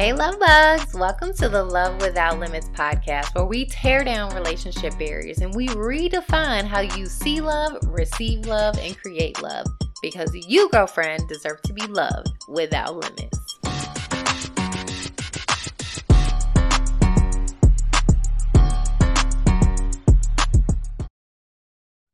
Hey, love bugs. Welcome to the Love Without Limits podcast, where we tear down relationship barriers and we redefine how you see love, receive love, and create love. Because you, girlfriend, deserve to be loved without limits.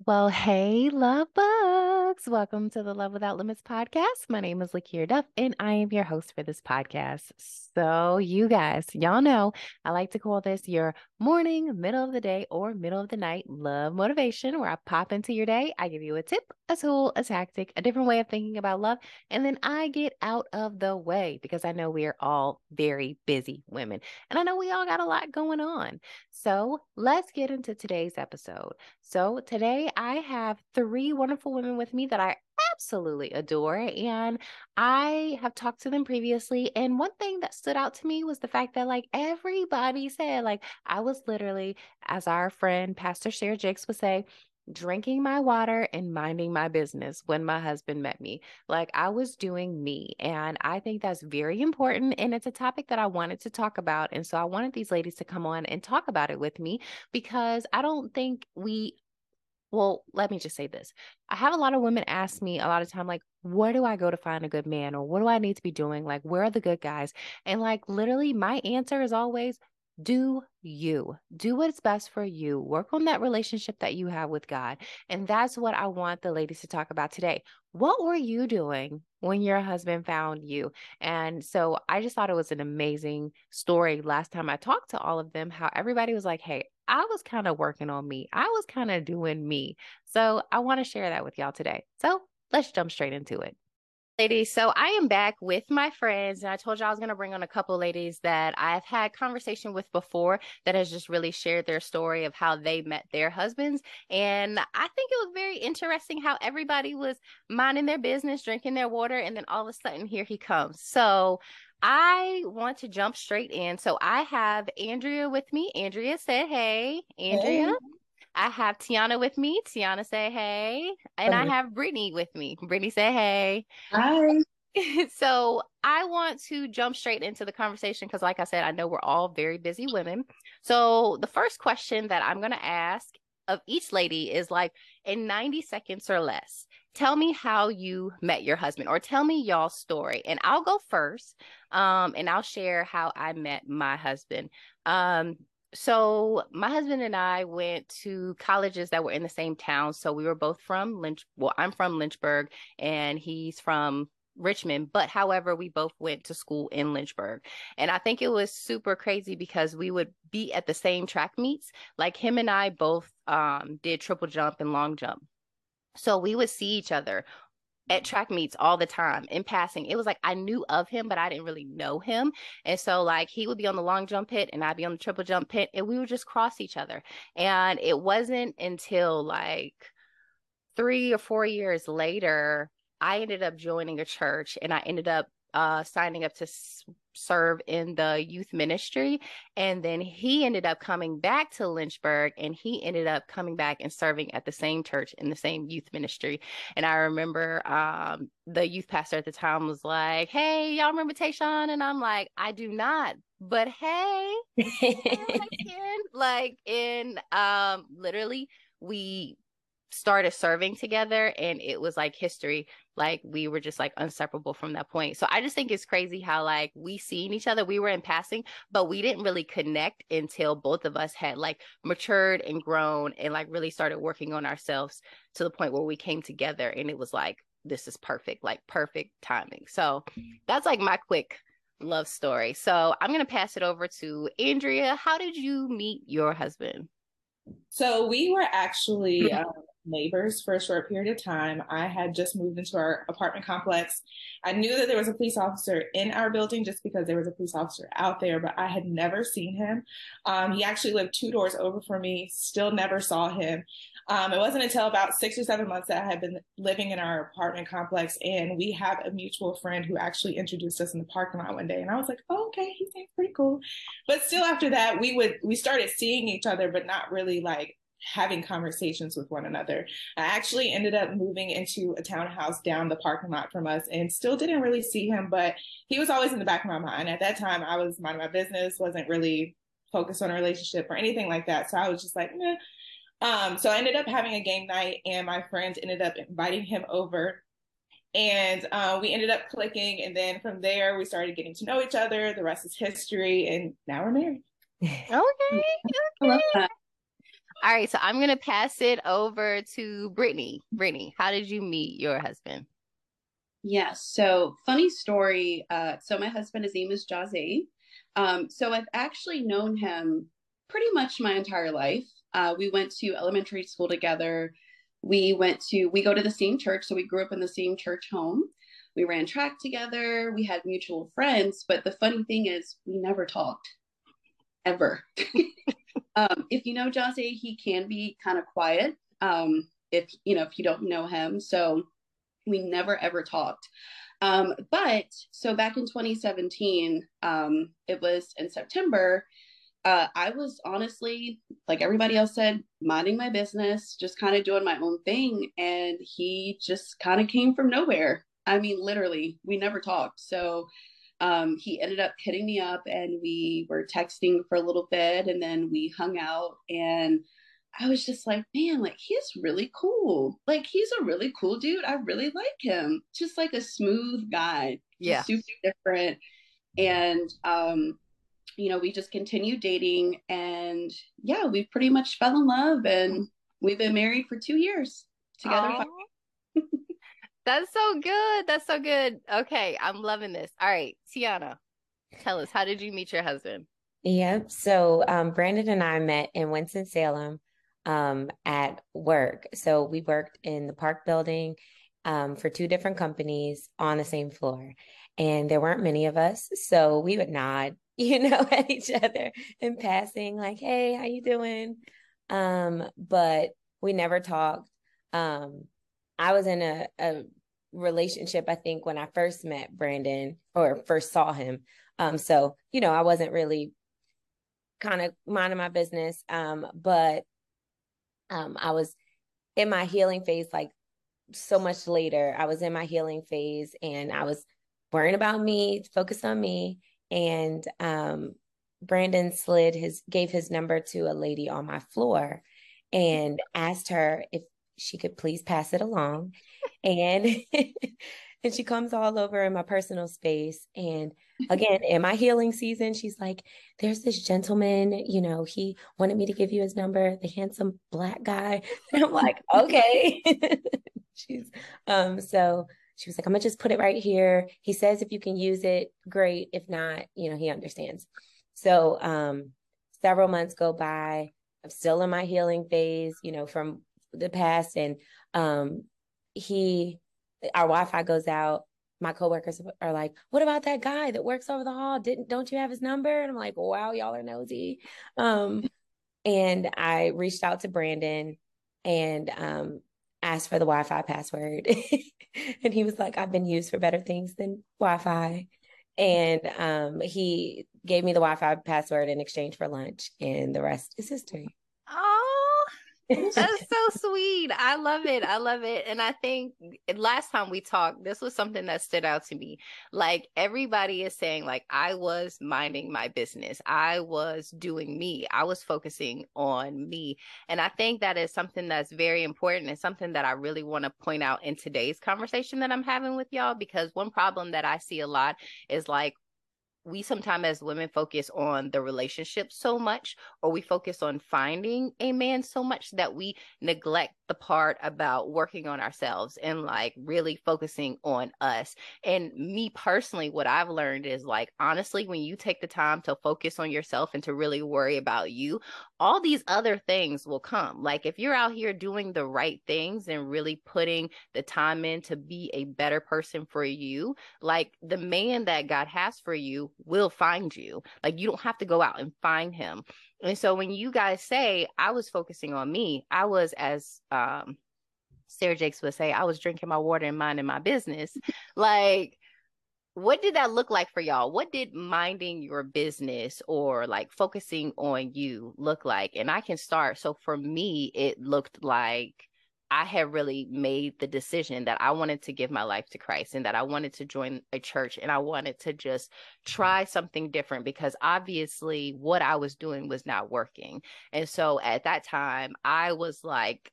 Well, hey, love bugs. Welcome to the Love Without Limits podcast. My name is Lakia Duff, and I am your host for this podcast. So, you guys, y'all know I like to call this your morning, middle of the day, or middle of the night love motivation, where I pop into your day. I give you a tip, a tool, a tactic, a different way of thinking about love, and then I get out of the way because I know we are all very busy women, and I know we all got a lot going on. So, let's get into today's episode. So, today I have three wonderful women with me that I absolutely adore. And I have talked to them previously. And one thing that stood out to me was the fact that, like, everybody said, like, I was literally, as our friend Pastor Sarah Jakes would say, drinking my water and minding my business when my husband met me. Like I was doing me. And I think that's very important. And it's a topic that I wanted to talk about. And so I wanted these ladies to come on and talk about it with me because I don't think we well, let me just say this. I have a lot of women ask me a lot of time, like, where do I go to find a good man? Or what do I need to be doing? Like, where are the good guys? And like, literally, my answer is always do you do what's best for you work on that relationship that you have with god and that's what i want the ladies to talk about today what were you doing when your husband found you and so i just thought it was an amazing story last time i talked to all of them how everybody was like hey I was kind of working on me. I was kind of doing me. So I want to share that with y'all today. So let's jump straight into it. Ladies, so I am back with my friends, and I told you I was going to bring on a couple ladies that I've had conversation with before that has just really shared their story of how they met their husbands. And I think it was very interesting how everybody was minding their business, drinking their water, and then all of a sudden here he comes. So I want to jump straight in. So I have Andrea with me. Andrea said, Hey, Andrea. Hey. I have Tiana with me. Tiana say hey. And I have Brittany with me. Brittany say hey. Hi. so I want to jump straight into the conversation because, like I said, I know we're all very busy women. So the first question that I'm going to ask of each lady is like in 90 seconds or less tell me how you met your husband or tell me y'all's story and i'll go first um, and i'll share how i met my husband um, so my husband and i went to colleges that were in the same town so we were both from lynch well i'm from lynchburg and he's from Richmond, but however, we both went to school in Lynchburg. And I think it was super crazy because we would be at the same track meets. Like him and I both um, did triple jump and long jump. So we would see each other at track meets all the time in passing. It was like I knew of him, but I didn't really know him. And so like he would be on the long jump pit and I'd be on the triple jump pit and we would just cross each other. And it wasn't until like three or four years later, I ended up joining a church and I ended up uh, signing up to s- serve in the youth ministry. And then he ended up coming back to Lynchburg and he ended up coming back and serving at the same church in the same youth ministry. And I remember um, the youth pastor at the time was like, Hey, y'all remember Tayshawn? And I'm like, I do not. But hey, like in um literally we started serving together and it was like history like we were just like inseparable from that point. So i just think it's crazy how like we seen each other we were in passing but we didn't really connect until both of us had like matured and grown and like really started working on ourselves to the point where we came together and it was like this is perfect like perfect timing. So that's like my quick love story. So i'm going to pass it over to andrea. How did you meet your husband? So we were actually um, neighbors for a short period of time. I had just moved into our apartment complex. I knew that there was a police officer in our building just because there was a police officer out there, but I had never seen him. Um, he actually lived two doors over from me, still never saw him. Um, it wasn't until about six or seven months that I had been living in our apartment complex, and we have a mutual friend who actually introduced us in the parking lot one day, and I was like, oh, "Okay, he seems pretty cool." But still, after that, we would we started seeing each other, but not really like having conversations with one another. I actually ended up moving into a townhouse down the parking lot from us and still didn't really see him, but he was always in the back of my mind. At that time, I was minding my business, wasn't really focused on a relationship or anything like that. So I was just like, meh. Um, so I ended up having a game night, and my friends ended up inviting him over. And uh, we ended up clicking. And then from there, we started getting to know each other. The rest is history. And now we're married. okay. okay. All right, so I'm gonna pass it over to Brittany. Brittany, how did you meet your husband? Yes. So funny story. Uh, so my husband, his name is Jose. Um, so I've actually known him pretty much my entire life. Uh, we went to elementary school together. We went to we go to the same church, so we grew up in the same church home. We ran track together. We had mutual friends, but the funny thing is, we never talked ever. Um, if you know Jose, he can be kind of quiet. Um, if you know, if you don't know him, so we never ever talked. Um, but so back in 2017, um, it was in September. Uh, I was honestly, like everybody else said, minding my business, just kind of doing my own thing. And he just kind of came from nowhere. I mean, literally, we never talked. So um, he ended up hitting me up and we were texting for a little bit and then we hung out and I was just like, man, like he's really cool. Like he's a really cool dude. I really like him. Just like a smooth guy. Yeah. Super different. And um, you know, we just continued dating and yeah, we pretty much fell in love and we've been married for two years together. That's so good. That's so good. Okay, I'm loving this. All right, Tiana, tell us, how did you meet your husband? Yep. So um, Brandon and I met in Winston Salem um, at work. So we worked in the park building um, for two different companies on the same floor, and there weren't many of us, so we would nod, you know, at each other in passing, like, "Hey, how you doing?" Um, but we never talked. I was in a, a relationship, I think, when I first met Brandon or first saw him. Um, so, you know, I wasn't really kind of minding my business. Um, but um, I was in my healing phase, like so much later. I was in my healing phase and I was worrying about me, focused on me. And um, Brandon slid his, gave his number to a lady on my floor and asked her if she could please pass it along. And and she comes all over in my personal space. And again in my healing season she's like there's this gentleman you know he wanted me to give you his number the handsome black guy. And i'm like okay. She's um so she was like i'm gonna just put it right here. He says if you can use it great. If not you know he understands. So um several months go by. I'm still in my healing phase you know from the past and um he our Wi-Fi goes out. My coworkers are like, "What about that guy that works over the hall? Didn't don't you have his number?" And I'm like, "Wow, y'all are nosy." Um, and I reached out to Brandon and um, asked for the Wi-Fi password, and he was like, "I've been used for better things than Wi-Fi." And um, he gave me the Wi-Fi password in exchange for lunch, and the rest is history. That's so sweet. I love it. I love it. And I think last time we talked, this was something that stood out to me. Like everybody is saying, like, I was minding my business. I was doing me. I was focusing on me. And I think that is something that's very important and something that I really want to point out in today's conversation that I'm having with y'all. Because one problem that I see a lot is like we sometimes as women focus on the relationship so much or we focus on finding a man so much that we neglect the part about working on ourselves and like really focusing on us. And me personally, what I've learned is like, honestly, when you take the time to focus on yourself and to really worry about you, all these other things will come. Like, if you're out here doing the right things and really putting the time in to be a better person for you, like the man that God has for you will find you. Like, you don't have to go out and find him. And so when you guys say I was focusing on me, I was as um Sarah Jakes would say, I was drinking my water and minding my business. Like what did that look like for y'all? What did minding your business or like focusing on you look like? And I can start. So for me, it looked like I had really made the decision that I wanted to give my life to Christ and that I wanted to join a church and I wanted to just try something different because obviously what I was doing was not working. And so at that time, I was like,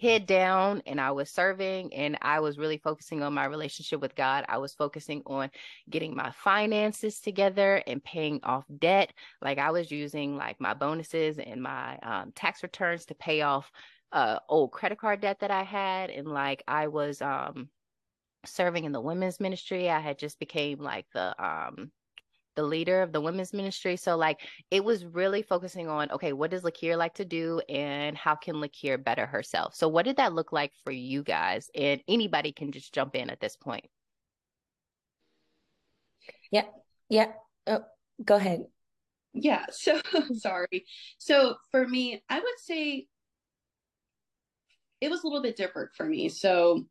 head down and I was serving and I was really focusing on my relationship with God. I was focusing on getting my finances together and paying off debt. Like I was using like my bonuses and my um, tax returns to pay off uh old credit card debt that I had and like I was um serving in the women's ministry. I had just became like the um the leader of the women's ministry. So like it was really focusing on okay, what does Lakia like to do and how can Lakia better herself? So what did that look like for you guys? And anybody can just jump in at this point. Yeah. Yeah. Oh, go ahead. Yeah. So sorry. So for me, I would say it was a little bit different for me. So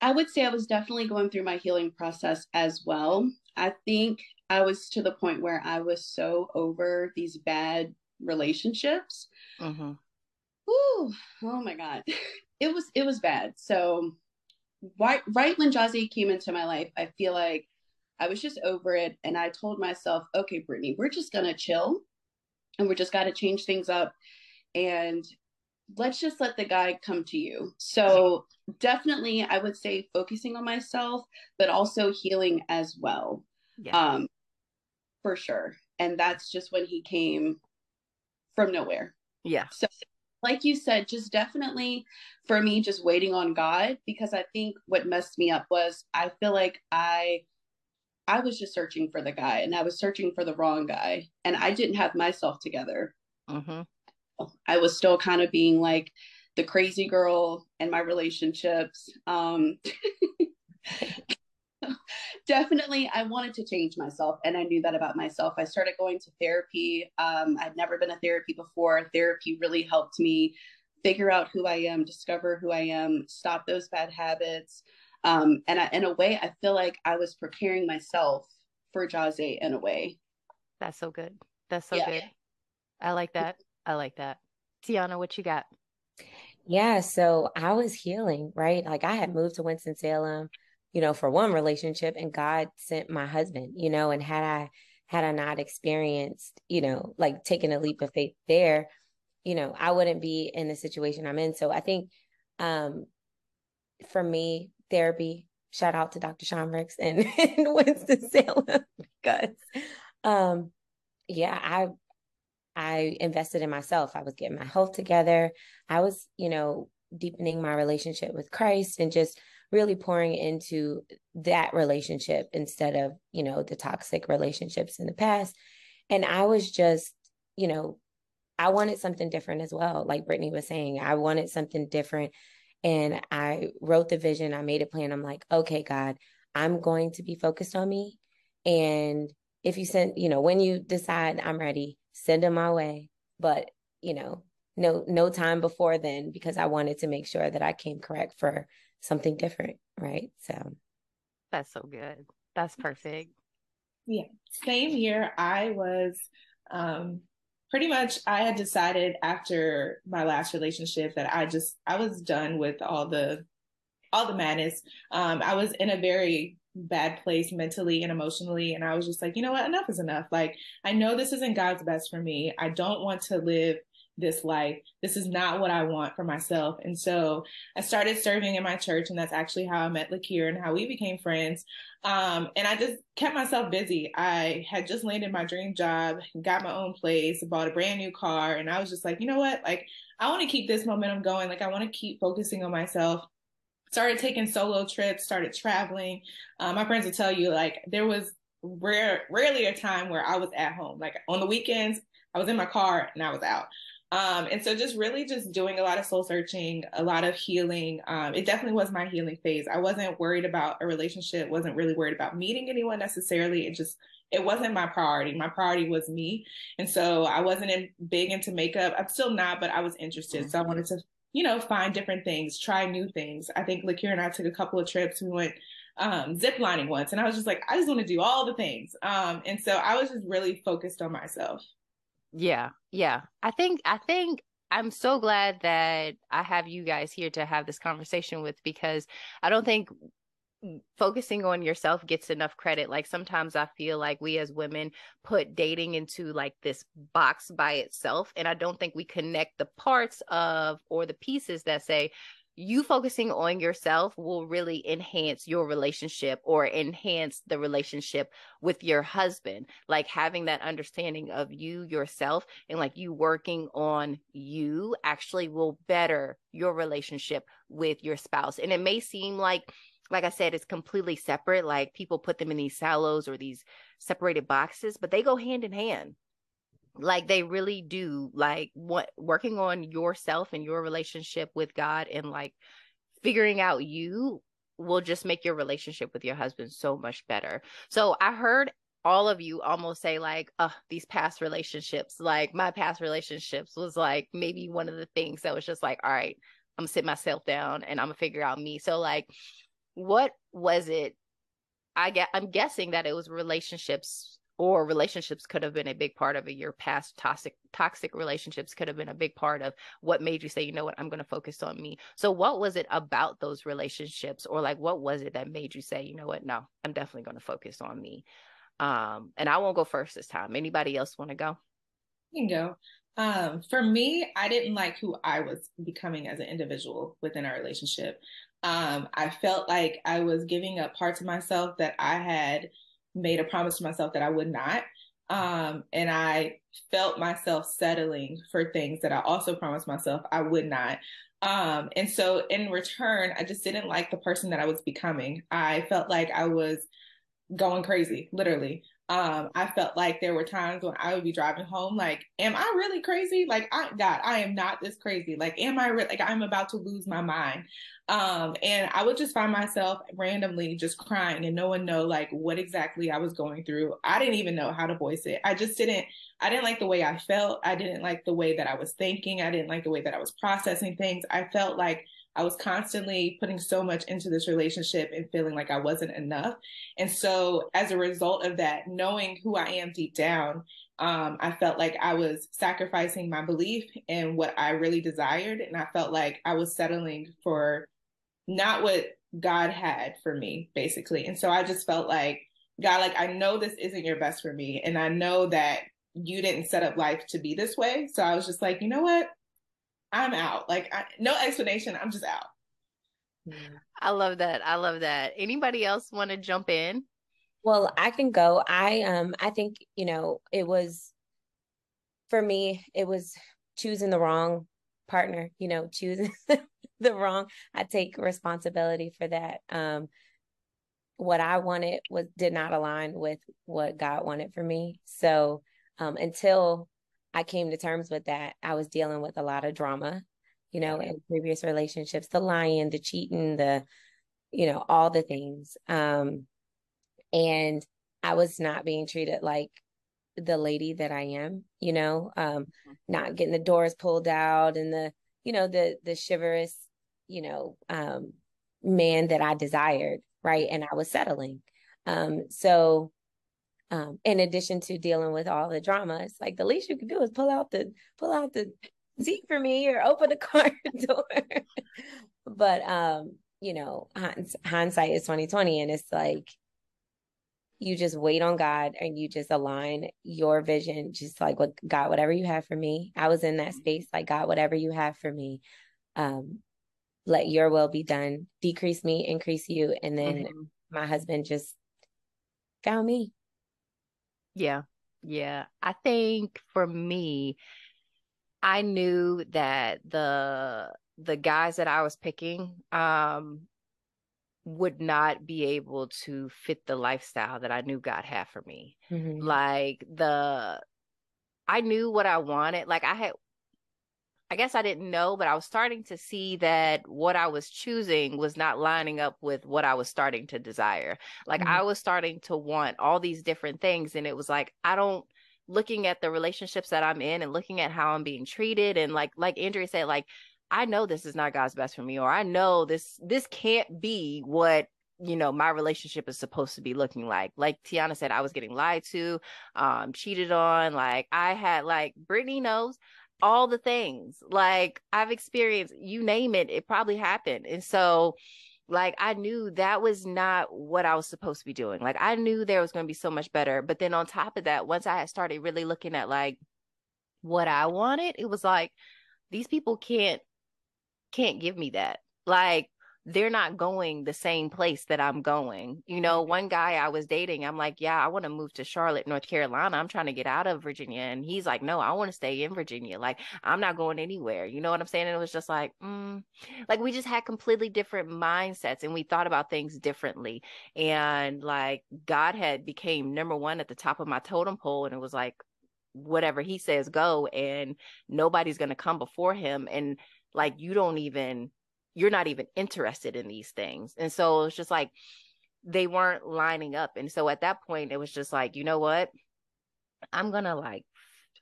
I would say I was definitely going through my healing process as well. I think I was to the point where I was so over these bad relationships. Mm-hmm. Ooh, oh my God. It was it was bad. So right right when Jazzy came into my life, I feel like I was just over it. And I told myself, okay, Brittany, we're just gonna chill and we're just gotta change things up. And let's just let the guy come to you. So definitely I would say focusing on myself, but also healing as well. Yeah. Um for sure. And that's just when he came from nowhere. Yeah. So like you said, just definitely for me, just waiting on God, because I think what messed me up was I feel like I I was just searching for the guy and I was searching for the wrong guy and I didn't have myself together. Mm-hmm. I was still kind of being like the crazy girl in my relationships. Um, definitely, I wanted to change myself, and I knew that about myself. I started going to therapy. Um, I'd never been to therapy before. Therapy really helped me figure out who I am, discover who I am, stop those bad habits. Um, and I, in a way, I feel like I was preparing myself for Jazzy in a way. That's so good. That's so yeah. good. I like that. I like that. Tiana, what you got? Yeah, so I was healing, right? Like I had moved to Winston-Salem, you know, for one relationship and God sent my husband, you know, and had I had I not experienced, you know, like taking a leap of faith there, you know, I wouldn't be in the situation I'm in. So I think um for me, therapy, shout out to Dr. Sean Ricks and, and Winston-Salem because um yeah, I I invested in myself. I was getting my health together. I was, you know, deepening my relationship with Christ and just really pouring into that relationship instead of, you know, the toxic relationships in the past. And I was just, you know, I wanted something different as well. Like Brittany was saying, I wanted something different. And I wrote the vision, I made a plan. I'm like, okay, God, I'm going to be focused on me. And if you send, you know, when you decide I'm ready, send them my way. But, you know, no no time before then because I wanted to make sure that I came correct for something different, right? So that's so good. That's perfect. Yeah. Same year I was um pretty much I had decided after my last relationship that I just I was done with all the all the madness. Um I was in a very bad place mentally and emotionally. And I was just like, you know what? Enough is enough. Like, I know this isn't God's best for me. I don't want to live this life. This is not what I want for myself. And so I started serving in my church, and that's actually how I met Lakia and how we became friends. Um, and I just kept myself busy. I had just landed my dream job, got my own place, bought a brand new car, and I was just like, you know what? Like, I want to keep this momentum going. Like, I want to keep focusing on myself started taking solo trips, started traveling. Um, my friends will tell you like there was rare, rarely a time where I was at home. Like on the weekends, I was in my car and I was out. Um, and so just really just doing a lot of soul searching, a lot of healing. Um, it definitely was my healing phase. I wasn't worried about a relationship, wasn't really worried about meeting anyone necessarily. It just it wasn't my priority. My priority was me. And so I wasn't in, big into makeup. I'm still not, but I was interested. So I wanted to you know, find different things, try new things. I think Lakia and I took a couple of trips. We went um, zip lining once. And I was just like, I just want to do all the things. Um, and so I was just really focused on myself. Yeah. Yeah. I think, I think I'm so glad that I have you guys here to have this conversation with because I don't think focusing on yourself gets enough credit. Like sometimes I feel like we as women put dating into like this box by itself. And I don't think we connect the parts of or the pieces that say, you focusing on yourself will really enhance your relationship or enhance the relationship with your husband. Like having that understanding of you yourself and like you working on you actually will better your relationship with your spouse. And it may seem like like I said, it's completely separate. Like people put them in these silos or these separated boxes, but they go hand in hand. Like they really do. Like what working on yourself and your relationship with God and like figuring out you will just make your relationship with your husband so much better. So I heard all of you almost say like uh these past relationships like my past relationships was like maybe one of the things that was just like all right i'm gonna sit myself down and i'm gonna figure out me so like what was it? I get I'm guessing that it was relationships or relationships could have been a big part of it. Your past toxic toxic relationships could have been a big part of what made you say, you know what, I'm going to focus on me. So what was it about those relationships or like what was it that made you say, you know what, no, I'm definitely going to focus on me. Um and I won't go first this time. Anybody else want to go? You can go. Um, for me, I didn't like who I was becoming as an individual within our relationship. Um, I felt like I was giving up parts of myself that I had made a promise to myself that I would not. Um, and I felt myself settling for things that I also promised myself I would not. Um, and so in return, I just didn't like the person that I was becoming. I felt like I was going crazy, literally um, I felt like there were times when I would be driving home, like, am I really crazy? Like, I, God, I am not this crazy. Like, am I re- like I'm about to lose my mind? Um, and I would just find myself randomly just crying, and no one know like what exactly I was going through. I didn't even know how to voice it. I just didn't. I didn't like the way I felt. I didn't like the way that I was thinking. I didn't like the way that I was processing things. I felt like I was constantly putting so much into this relationship and feeling like I wasn't enough. And so, as a result of that, knowing who I am deep down, um, I felt like I was sacrificing my belief in what I really desired. And I felt like I was settling for not what God had for me, basically. And so I just felt like, God, like, I know this isn't your best for me. And I know that you didn't set up life to be this way. So I was just like, you know what? I'm out. Like I, no explanation. I'm just out. I love that. I love that. Anybody else want to jump in? Well, I can go. I um I think, you know, it was for me, it was choosing the wrong partner, you know, choosing the wrong. I take responsibility for that. Um what I wanted was did not align with what God wanted for me. So um until I came to terms with that. I was dealing with a lot of drama, you know, in previous relationships, the lying, the cheating, the, you know, all the things. Um, and I was not being treated like the lady that I am, you know, um, mm-hmm. not getting the doors pulled out and the, you know, the the chivalrous, you know, um, man that I desired, right? And I was settling. Um, so um, in addition to dealing with all the drama, it's like the least you can do is pull out the pull out the seat for me or open the car door. but um, you know, hindsight is twenty twenty, and it's like you just wait on God and you just align your vision, just like what God, whatever you have for me. I was in that space, like God, whatever you have for me, um, let your will be done. Decrease me, increase you, and then mm-hmm. my husband just found me. Yeah. Yeah. I think for me, I knew that the the guys that I was picking um would not be able to fit the lifestyle that I knew God had for me. Mm-hmm. Like the I knew what I wanted. Like I had I guess I didn't know, but I was starting to see that what I was choosing was not lining up with what I was starting to desire. Like mm-hmm. I was starting to want all these different things. And it was like, I don't looking at the relationships that I'm in and looking at how I'm being treated. And like, like Andrea said, like, I know this is not God's best for me, or I know this, this can't be what you know my relationship is supposed to be looking like like tiana said i was getting lied to um cheated on like i had like brittany knows all the things like i've experienced you name it it probably happened and so like I knew that was not what I was supposed to be doing. Like I knew there was going to be so much better. But then on top of that, once I had started really looking at like what I wanted, it was like these people can't can't give me that. Like they're not going the same place that I'm going. You know, one guy I was dating, I'm like, yeah, I want to move to Charlotte, North Carolina. I'm trying to get out of Virginia. And he's like, no, I want to stay in Virginia. Like, I'm not going anywhere. You know what I'm saying? And it was just like, mm. like we just had completely different mindsets and we thought about things differently. And like God had became number one at the top of my totem pole. And it was like, whatever he says, go. And nobody's going to come before him. And like, you don't even you're not even interested in these things. And so it's just like they weren't lining up. And so at that point, it was just like, you know what? I'm going to like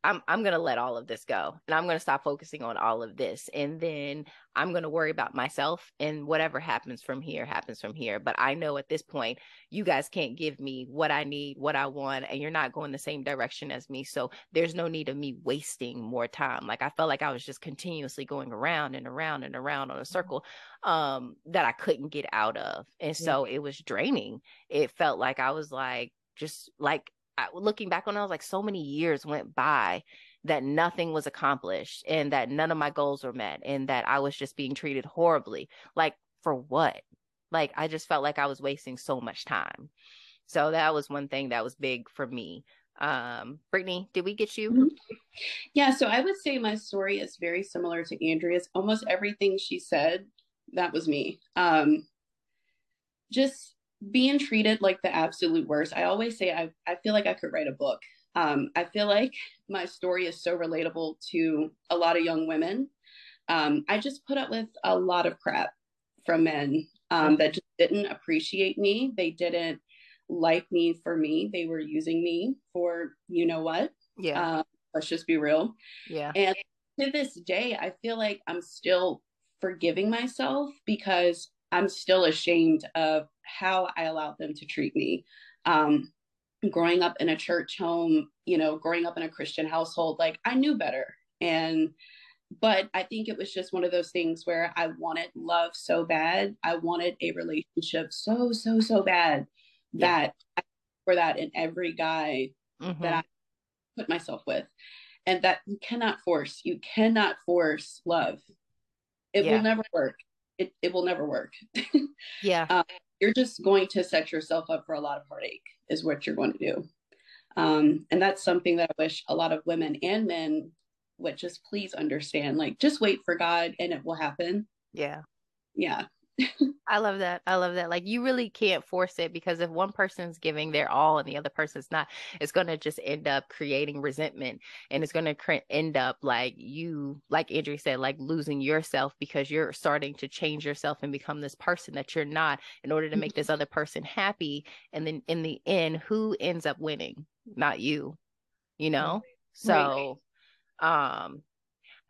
I'm I'm gonna let all of this go and I'm gonna stop focusing on all of this and then I'm gonna worry about myself and whatever happens from here happens from here. But I know at this point you guys can't give me what I need, what I want, and you're not going the same direction as me. So there's no need of me wasting more time. Like I felt like I was just continuously going around and around and around on a mm-hmm. circle um that I couldn't get out of. And so yeah. it was draining. It felt like I was like just like looking back on it, I was like, so many years went by that nothing was accomplished and that none of my goals were met and that I was just being treated horribly. Like, for what? Like, I just felt like I was wasting so much time. So that was one thing that was big for me. Um, Brittany, did we get you? Mm-hmm. Yeah, so I would say my story is very similar to Andrea's. Almost everything she said, that was me. Um, just being treated like the absolute worst. I always say I, I feel like I could write a book. Um, I feel like my story is so relatable to a lot of young women. Um, I just put up with a lot of crap from men um, that just didn't appreciate me. They didn't like me for me. They were using me for you know what. Yeah. Um, let's just be real. Yeah. And to this day, I feel like I'm still forgiving myself because I'm still ashamed of how I allowed them to treat me. Um, growing up in a church home, you know, growing up in a Christian household, like I knew better. And, but I think it was just one of those things where I wanted love so bad. I wanted a relationship so, so, so bad yeah. that I for that in every guy mm-hmm. that I put myself with. And that you cannot force, you cannot force love. It yeah. will never work it, it will never work. yeah. Um, you're just going to set yourself up for a lot of heartache, is what you're going to do. Um, and that's something that I wish a lot of women and men would just please understand. Like, just wait for God and it will happen. Yeah. Yeah. I love that. I love that. Like you really can't force it because if one person's giving their all and the other person's not, it's going to just end up creating resentment and it's going to end up like you, like Andrea said, like losing yourself because you're starting to change yourself and become this person that you're not in order to make this other person happy. And then in the end, who ends up winning? Not you, you know? So, um,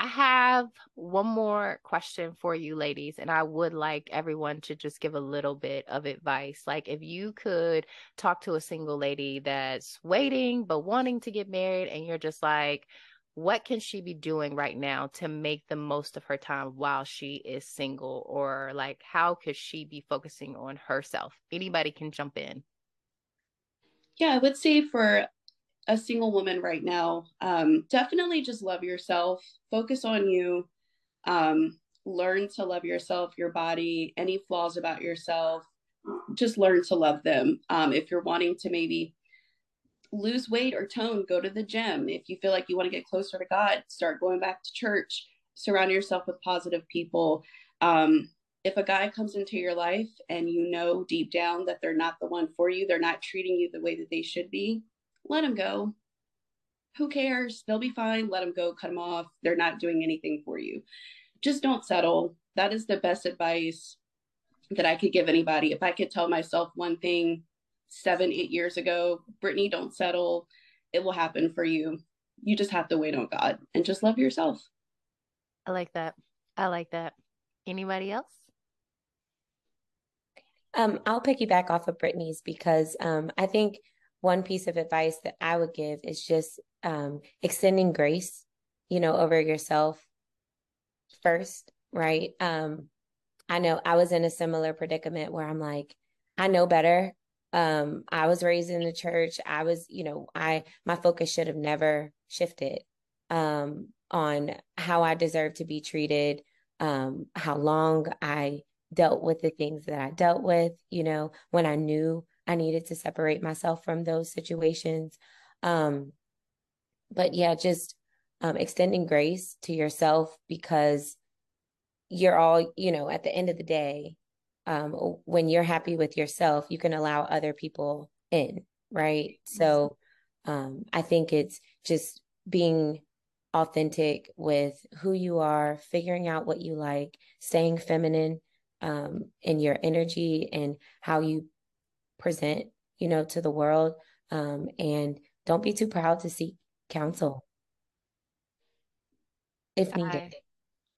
I have one more question for you, ladies, and I would like everyone to just give a little bit of advice. Like, if you could talk to a single lady that's waiting but wanting to get married, and you're just like, what can she be doing right now to make the most of her time while she is single? Or, like, how could she be focusing on herself? Anybody can jump in. Yeah, I would say for a single woman right now, um, definitely just love yourself, focus on you, um, learn to love yourself, your body, any flaws about yourself, just learn to love them. Um, if you're wanting to maybe lose weight or tone, go to the gym. If you feel like you want to get closer to God, start going back to church, surround yourself with positive people. Um, if a guy comes into your life and you know deep down that they're not the one for you, they're not treating you the way that they should be, let them go. Who cares? They'll be fine. Let them go, cut them off. They're not doing anything for you. Just don't settle. That is the best advice that I could give anybody. If I could tell myself one thing seven, eight years ago, Brittany, don't settle. It will happen for you. You just have to wait on God and just love yourself. I like that. I like that. Anybody else? Um, I'll piggyback off of Brittany's because um, I think one piece of advice that I would give is just um, extending grace, you know, over yourself first, right? Um, I know I was in a similar predicament where I'm like, I know better. Um, I was raised in the church. I was, you know, I my focus should have never shifted um, on how I deserve to be treated, um, how long I dealt with the things that I dealt with, you know, when I knew I needed to separate myself from those situations. Um, but yeah, just um, extending grace to yourself because you're all, you know, at the end of the day, um, when you're happy with yourself, you can allow other people in, right? So um, I think it's just being authentic with who you are, figuring out what you like, staying feminine um, in your energy and how you present, you know, to the world. Um, and don't be too proud to seek counsel if needed.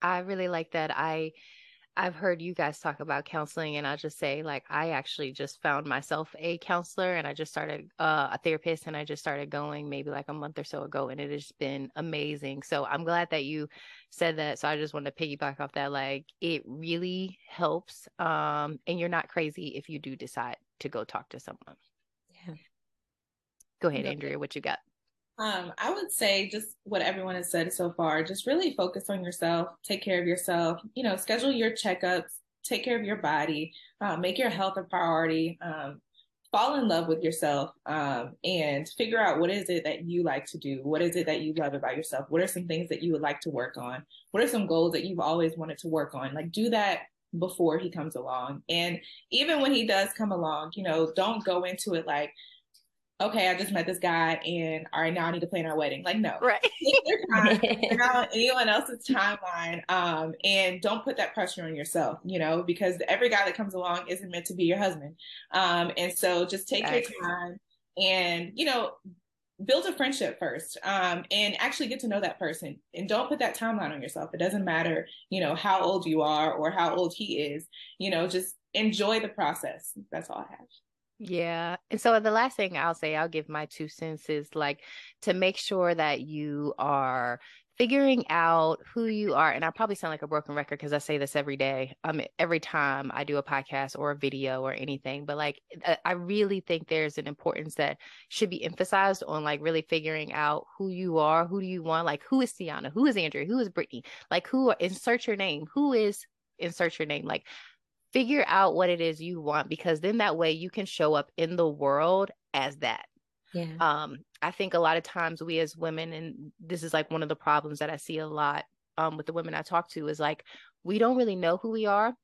I, I really like that. I I've heard you guys talk about counseling, and I'll just say, like, I actually just found myself a counselor, and I just started uh, a therapist, and I just started going maybe like a month or so ago, and it has been amazing. So I'm glad that you said that. So I just wanted to piggyback off that. Like, it really helps, um, and you're not crazy if you do decide to go talk to someone. Yeah. Go ahead, Andrea. What you got? Um, I would say just what everyone has said so far. Just really focus on yourself, take care of yourself. You know, schedule your checkups, take care of your body, uh, make your health a priority. Um, fall in love with yourself um, and figure out what is it that you like to do what is it that you love about yourself what are some things that you would like to work on what are some goals that you've always wanted to work on like do that before he comes along and even when he does come along you know don't go into it like okay, I just met this guy and all right, now I need to plan our wedding. Like, no. Right. Take your time, figure out anyone else's timeline. Um, and don't put that pressure on yourself, you know, because every guy that comes along isn't meant to be your husband. Um, and so just take your time and, you know, build a friendship first um, and actually get to know that person. And don't put that timeline on yourself. It doesn't matter you know how old you are or how old he is. You know just enjoy the process. That's all i have. Yeah. And so the last thing I'll say, I'll give my two cents is like to make sure that you are figuring out who you are. And I probably sound like a broken record because I say this every day, um, every time I do a podcast or a video or anything. But like, uh, I really think there's an importance that should be emphasized on like really figuring out who you are, who do you want, like who is Tiana, who is Andrea, who is Brittany, like who insert your name, who is insert your name, like figure out what it is you want because then that way you can show up in the world as that. Yeah. Um, I think a lot of times we as women, and this is like one of the problems that I see a lot um with the women I talk to, is like we don't really know who we are.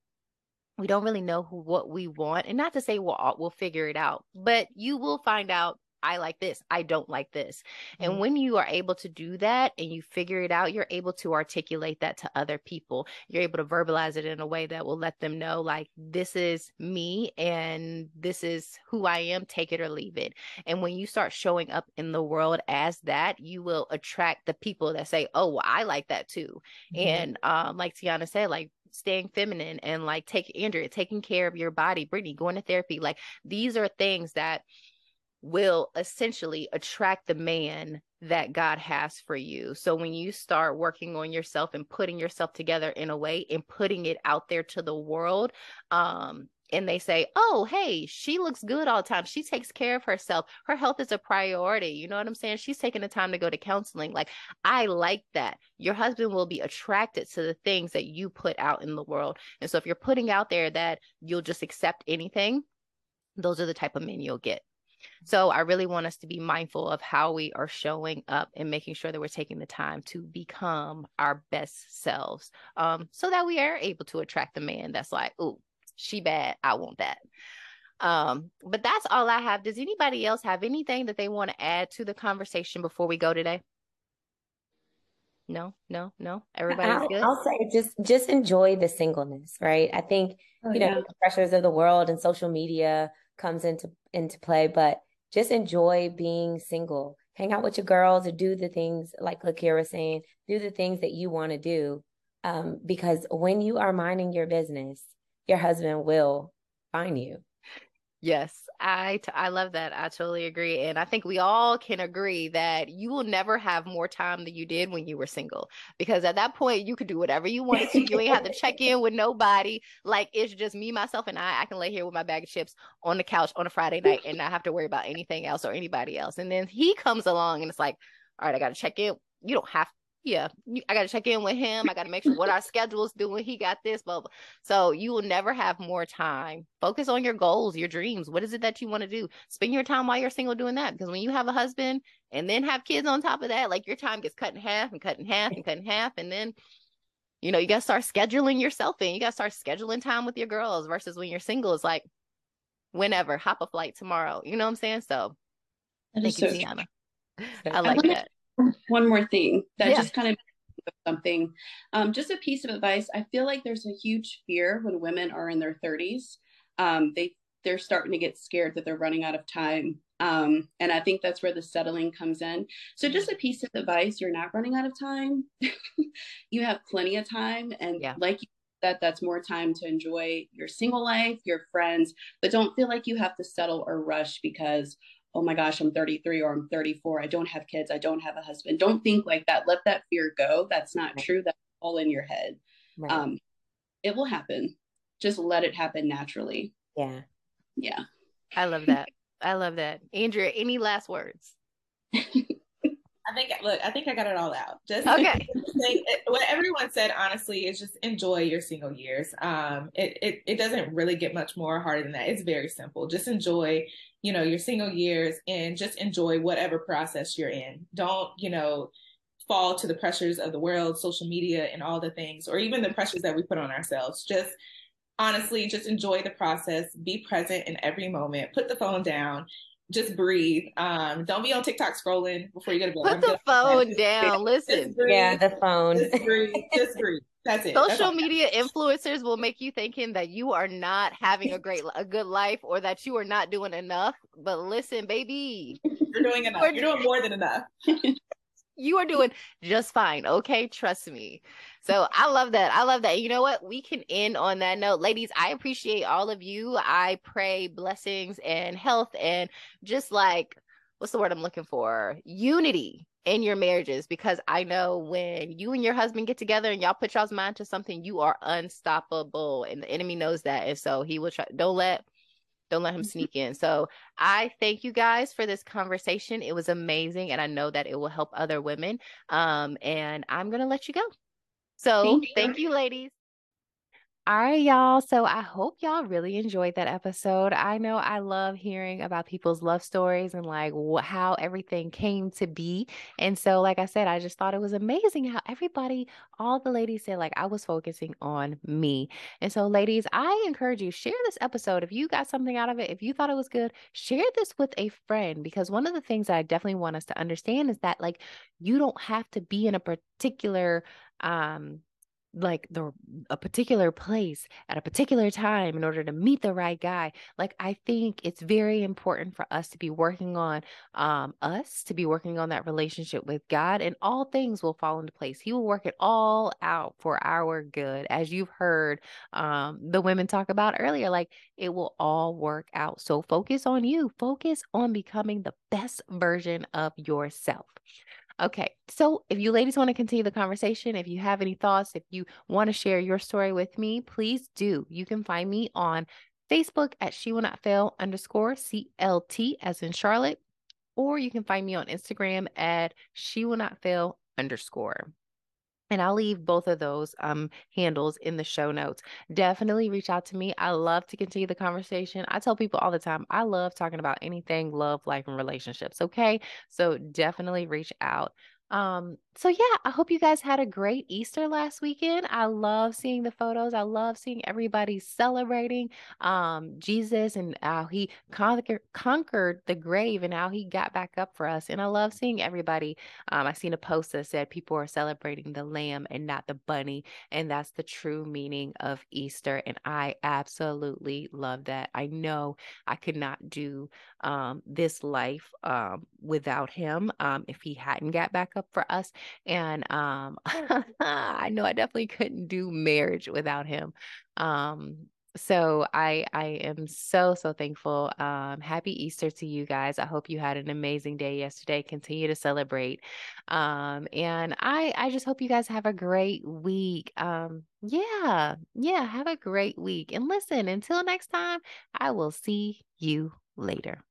We don't really know who what we want. And not to say we'll we'll figure it out, but you will find out I like this, I don't like this. Mm-hmm. And when you are able to do that and you figure it out, you're able to articulate that to other people. You're able to verbalize it in a way that will let them know, like, this is me and this is who I am, take it or leave it. And when you start showing up in the world as that, you will attract the people that say, oh, well, I like that too. Mm-hmm. And um, like Tiana said, like, staying feminine and like take Andrea, taking care of your body, Brittany, going to therapy. Like these are things that will essentially attract the man that God has for you. So when you start working on yourself and putting yourself together in a way and putting it out there to the world, um, and they say, Oh, hey, she looks good all the time. She takes care of herself. Her health is a priority. You know what I'm saying? She's taking the time to go to counseling. Like, I like that. Your husband will be attracted to the things that you put out in the world. And so, if you're putting out there that you'll just accept anything, those are the type of men you'll get. So I really want us to be mindful of how we are showing up and making sure that we're taking the time to become our best selves um, so that we are able to attract the man that's like, oh, she bad. I want that. Um, but that's all I have. Does anybody else have anything that they want to add to the conversation before we go today? No, no, no. Everybody's I'll, good. I'll say just just enjoy the singleness, right? I think oh, you know yeah. the pressures of the world and social media comes into into play, but just enjoy being single. Hang out with your girls or do the things like Lakira was saying, do the things that you want to do. Um, because when you are minding your business, your husband will find you. Yes, I t- I love that. I totally agree, and I think we all can agree that you will never have more time than you did when you were single. Because at that point, you could do whatever you wanted to. You ain't have to check in with nobody. Like it's just me, myself, and I. I can lay here with my bag of chips on the couch on a Friday night and not have to worry about anything else or anybody else. And then he comes along, and it's like, all right, I got to check in. You don't have yeah, I got to check in with him. I got to make sure what our schedule's doing. He got this, blah, blah. So you will never have more time. Focus on your goals, your dreams. What is it that you want to do? Spend your time while you're single doing that. Because when you have a husband and then have kids on top of that, like your time gets cut in half and cut in half and cut in half. And then, you know, you got to start scheduling yourself in. You got to start scheduling time with your girls versus when you're single, it's like whenever, hop a flight tomorrow. You know what I'm saying? So thank you, Tiana. I like that one more thing that yeah. just kind of something. Um, just a piece of advice i feel like there's a huge fear when women are in their 30s um, they they're starting to get scared that they're running out of time. Um, and i think that's where the settling comes in. So just a piece of advice you're not running out of time. You have plenty of time. And yeah. like that that's more time to enjoy your single life your friends. But don't feel like you have to settle or rush because oh my gosh, I'm 33 or I'm 34. I don't have kids. I don't have a husband. Don't think like that. Let that fear go. That's not true. That's all in your head. Right. Um, it will happen. Just let it happen naturally. Yeah. Yeah. I love that. I love that. Andrea, any last words? I think look, I think I got it all out. Just okay. what everyone said honestly is just enjoy your single years. Um, it, it it doesn't really get much more harder than that. It's very simple. Just enjoy, you know, your single years and just enjoy whatever process you're in. Don't, you know, fall to the pressures of the world, social media and all the things, or even the pressures that we put on ourselves. Just honestly, just enjoy the process, be present in every moment, put the phone down just breathe. Um, don't be on TikTok scrolling before you go to bed. Put the phone down. Listen. Breathe, yeah, the phone. Just breathe. Just breathe. That's it. Social That's media influencers will make you thinking that you are not having a great, a good life, or that you are not doing enough. But listen, baby, you're doing enough. You're doing more than enough. you are doing just fine. Okay, trust me. So I love that. I love that. You know what? We can end on that note. Ladies, I appreciate all of you. I pray blessings and health and just like, what's the word I'm looking for? Unity in your marriages because I know when you and your husband get together and y'all put y'all's mind to something, you are unstoppable. And the enemy knows that. And so he will try, don't let don't let him mm-hmm. sneak in. So I thank you guys for this conversation. It was amazing. And I know that it will help other women. Um, and I'm going to let you go. So thank you, thank you ladies. All right, y'all. So I hope y'all really enjoyed that episode. I know I love hearing about people's love stories and like wh- how everything came to be. And so, like I said, I just thought it was amazing how everybody, all the ladies said, like, I was focusing on me. And so, ladies, I encourage you, share this episode. If you got something out of it, if you thought it was good, share this with a friend because one of the things that I definitely want us to understand is that, like, you don't have to be in a particular um like the a particular place at a particular time in order to meet the right guy like i think it's very important for us to be working on um us to be working on that relationship with god and all things will fall into place. He will work it all out for our good as you've heard um the women talk about earlier like it will all work out. So focus on you. Focus on becoming the best version of yourself Okay. So if you ladies want to continue the conversation, if you have any thoughts, if you want to share your story with me, please do. You can find me on Facebook at She Will Not Fail underscore CLT as in Charlotte, or you can find me on Instagram at She Will Not Fail underscore. And I'll leave both of those um, handles in the show notes. Definitely reach out to me. I love to continue the conversation. I tell people all the time, I love talking about anything love, life, and relationships. Okay. So definitely reach out. Um, so yeah, I hope you guys had a great Easter last weekend. I love seeing the photos. I love seeing everybody celebrating um Jesus and how he conquer- conquered the grave and how he got back up for us. And I love seeing everybody. Um, I seen a post that said people are celebrating the lamb and not the bunny, and that's the true meaning of Easter. And I absolutely love that. I know I could not do um this life um without him um if he hadn't got back up for us. And um, I know I definitely couldn't do marriage without him. Um, so I I am so so thankful. Um, happy Easter to you guys. I hope you had an amazing day yesterday. Continue to celebrate. Um, and I I just hope you guys have a great week. Um, yeah, yeah, have a great week. And listen, until next time, I will see you later.